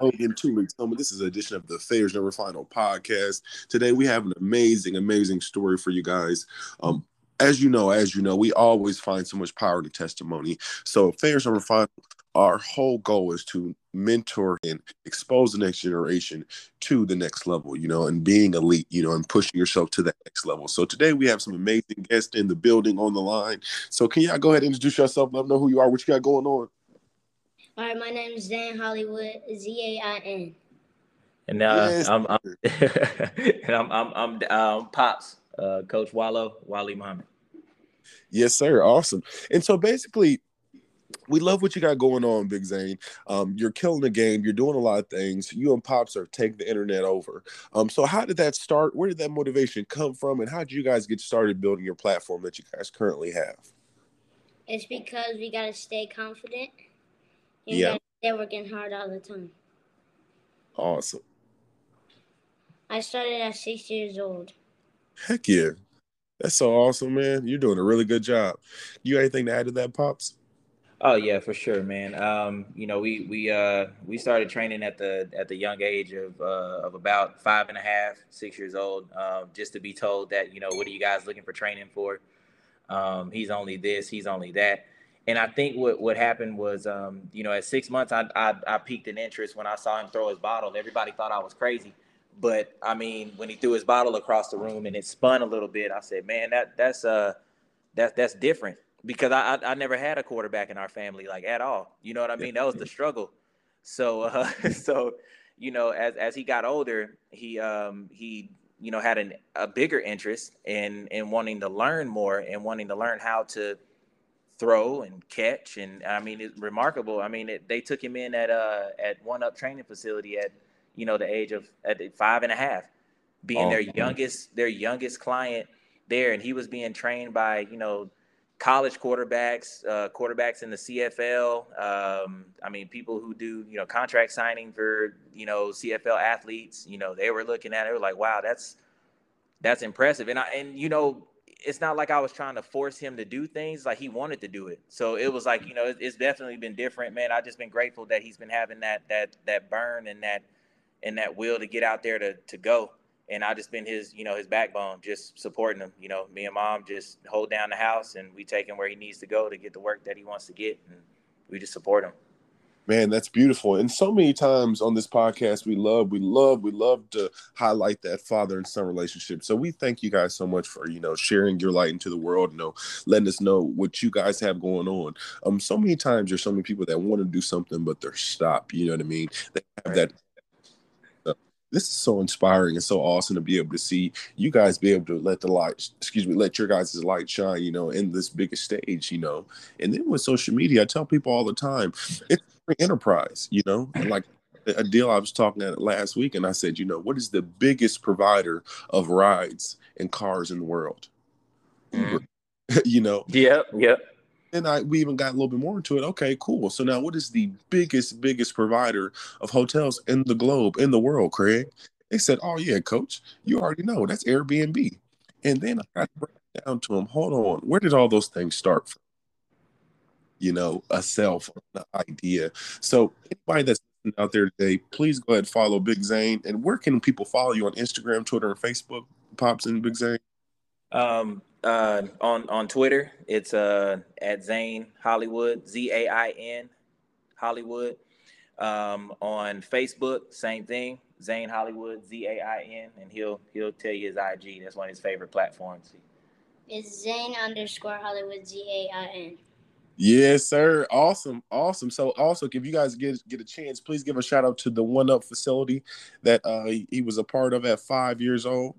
Logan Tulik. This is an edition of the Failures Never Final podcast. Today we have an amazing, amazing story for you guys. Um, as you know, as you know, we always find so much power in testimony. So Failures Never Final, our whole goal is to mentor and expose the next generation to the next level, you know, and being elite, you know, and pushing yourself to the next level. So today we have some amazing guests in the building on the line. So can y'all go ahead and introduce yourself? Let them know who you are, what you got going on. All right, my name is Zain Hollywood, Z A I N. And uh, yes. I'm, I'm, and I'm, I'm, I'm um, Pops, uh, Coach Wallo, Wali Muhammad. Yes, sir. Awesome. And so basically, we love what you got going on, Big Zain. Um, you're killing the game. You're doing a lot of things. You and Pops are taking the internet over. Um, so how did that start? Where did that motivation come from? And how did you guys get started building your platform that you guys currently have? It's because we got to stay confident yeah. They're working hard all the time. Awesome. I started at six years old. Heck yeah. That's so awesome, man. You're doing a really good job. You got anything to add to that, Pops? Oh yeah, for sure, man. Um, you know, we we uh we started training at the at the young age of uh, of about five and a half, six years old, um, just to be told that you know what are you guys looking for training for? Um, he's only this, he's only that. And I think what what happened was, um, you know, at six months, I, I I peaked in interest when I saw him throw his bottle. Everybody thought I was crazy, but I mean, when he threw his bottle across the room and it spun a little bit, I said, man, that that's uh that that's different because I, I, I never had a quarterback in our family like at all. You know what I mean? That was the struggle. So uh, so you know, as as he got older, he um he you know had an, a bigger interest in in wanting to learn more and wanting to learn how to throw and catch and I mean it's remarkable. I mean it, they took him in at uh at one up training facility at you know the age of at five and a half, being oh, their man. youngest their youngest client there, and he was being trained by you know college quarterbacks, uh, quarterbacks in the CFL. Um, I mean people who do you know contract signing for you know CFL athletes. You know they were looking at it, were like wow that's that's impressive, and I and you know it's not like I was trying to force him to do things like he wanted to do it. So it was like, you know, it's definitely been different, man. I just been grateful that he's been having that that that burn and that and that will to get out there to to go. And I just been his, you know, his backbone, just supporting him. You know, me and mom just hold down the house and we take him where he needs to go to get the work that he wants to get and we just support him. Man, that's beautiful. And so many times on this podcast, we love, we love, we love to highlight that father and son relationship. So we thank you guys so much for you know sharing your light into the world, you know, letting us know what you guys have going on. Um, so many times there's so many people that want to do something, but they're stopped. You know what I mean? They have that this is so inspiring and so awesome to be able to see you guys be able to let the light excuse me let your guys' light shine you know in this biggest stage you know and then with social media i tell people all the time it's enterprise, you know, and like a deal I was talking at last week, and I said, you know, what is the biggest provider of rides and cars in the world? Mm. you know. Yep. Yep. And I we even got a little bit more into it. Okay, cool. So now, what is the biggest biggest provider of hotels in the globe in the world, Craig? They said, oh yeah, coach, you already know that's Airbnb. And then I got to break down to them. Hold on, where did all those things start from? You know, a self idea. So anybody that's out there today, please go ahead and follow Big Zain. And where can people follow you on Instagram, Twitter, and Facebook? Pops and Big Zain. Um, uh, on on Twitter, it's uh at Zain Hollywood, Z A I N Hollywood. Um, on Facebook, same thing, Zain Hollywood, Z A I N, and he'll he'll tell you his IG. That's one of his favorite platforms. It's Zain underscore Hollywood, Z A I N. Yes, sir. Awesome, awesome. So, also, if you guys get get a chance, please give a shout out to the One Up facility that uh, he, he was a part of at five years old.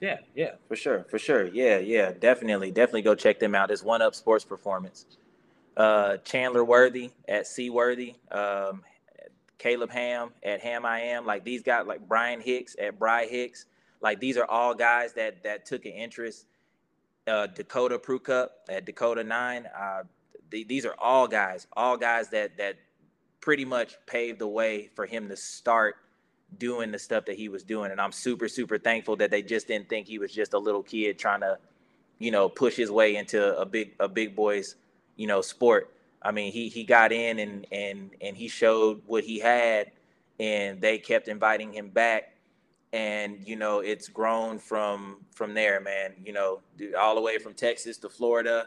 Yeah, yeah, for sure, for sure. Yeah, yeah, definitely, definitely go check them out. It's One Up Sports Performance. Uh, Chandler Worthy at Seaworthy, um, Caleb Ham at Ham I Am. Like these guys, like Brian Hicks at Bry Hicks. Like these are all guys that that took an interest uh, Dakota Prukup at Dakota Nine. Uh, th- these are all guys, all guys that that pretty much paved the way for him to start doing the stuff that he was doing. And I'm super, super thankful that they just didn't think he was just a little kid trying to, you know, push his way into a big, a big boys, you know, sport. I mean, he he got in and and and he showed what he had, and they kept inviting him back, and you know it's grown from from there, man. You know, all the way from Texas to Florida.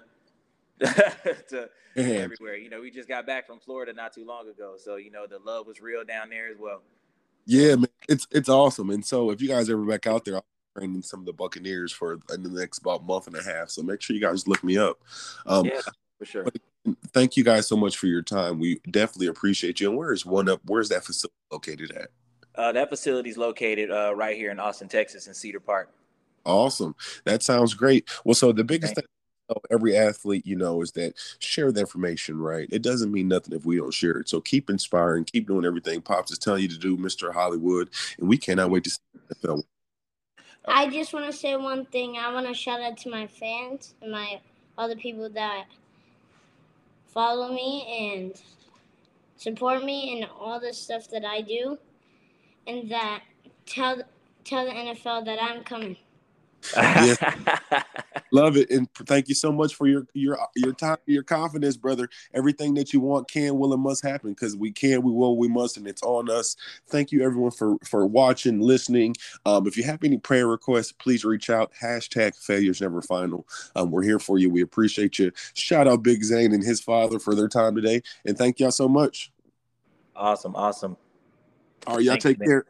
to everywhere. You know, we just got back from Florida not too long ago, so you know the love was real down there as well. Yeah, man, it's it's awesome. And so if you guys ever back out there, I'll be training some of the Buccaneers for in the next about month and a half. So make sure you guys look me up. Um, yeah, for sure. Thank you guys so much for your time. We definitely appreciate you. And where is one up? Where's that facility located at? Uh, that facility is located uh, right here in Austin, Texas, in Cedar Park. Awesome. That sounds great. Well, so the biggest thing every athlete, you know, is that share the information, right? It doesn't mean nothing if we don't share it. So keep inspiring, keep doing everything Pops is telling you to do, Mr. Hollywood. And we cannot wait to see the film. I just want to say one thing. I want to shout out to my fans and my other people that follow me and support me in all the stuff that I do, and that tell tell the NFL that I'm coming yeah. Love it, and thank you so much for your your your time, your confidence, brother. Everything that you want can, will, and must happen because we can, we will, we must, and it's on us. Thank you, everyone, for for watching, listening. Um, if you have any prayer requests, please reach out. Hashtag failures never final. Um, we're here for you. We appreciate you. Shout out Big Zain and his father for their time today, and thank y'all so much. Awesome, awesome. All right, y'all take care.